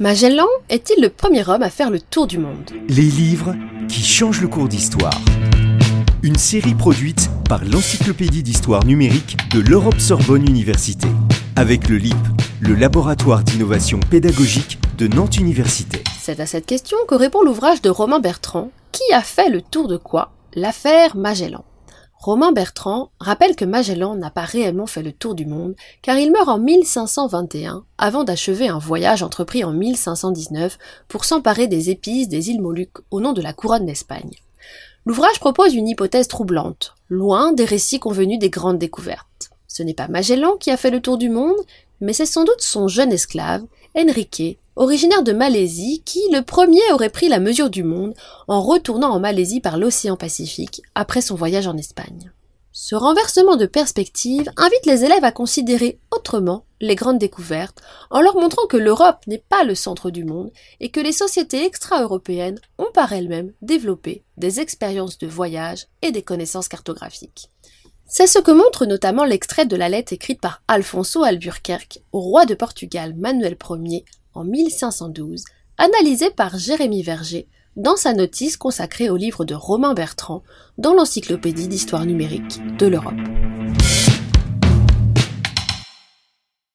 Magellan est-il le premier homme à faire le tour du monde Les livres qui changent le cours d'histoire. Une série produite par l'Encyclopédie d'histoire numérique de l'Europe Sorbonne Université, avec le LIP, le laboratoire d'innovation pédagogique de Nantes Université. C'est à cette question que répond l'ouvrage de Romain Bertrand, qui a fait le tour de quoi? L'affaire Magellan. Romain Bertrand rappelle que Magellan n'a pas réellement fait le tour du monde, car il meurt en 1521, avant d'achever un voyage entrepris en 1519 pour s'emparer des épices des îles Moluques au nom de la couronne d'Espagne. L'ouvrage propose une hypothèse troublante, loin des récits convenus des grandes découvertes. Ce n'est pas Magellan qui a fait le tour du monde, mais c'est sans doute son jeune esclave, Enrique, originaire de Malaisie, qui le premier aurait pris la mesure du monde en retournant en Malaisie par l'océan Pacifique après son voyage en Espagne. Ce renversement de perspective invite les élèves à considérer autrement les grandes découvertes en leur montrant que l'Europe n'est pas le centre du monde et que les sociétés extra-européennes ont par elles-mêmes développé des expériences de voyage et des connaissances cartographiques. C'est ce que montre notamment l'extrait de la lettre écrite par Alfonso Albuquerque au roi de Portugal Manuel Ier en 1512, analysé par Jérémy Verger dans sa notice consacrée au livre de Romain Bertrand dans l'Encyclopédie d'histoire numérique de l'Europe.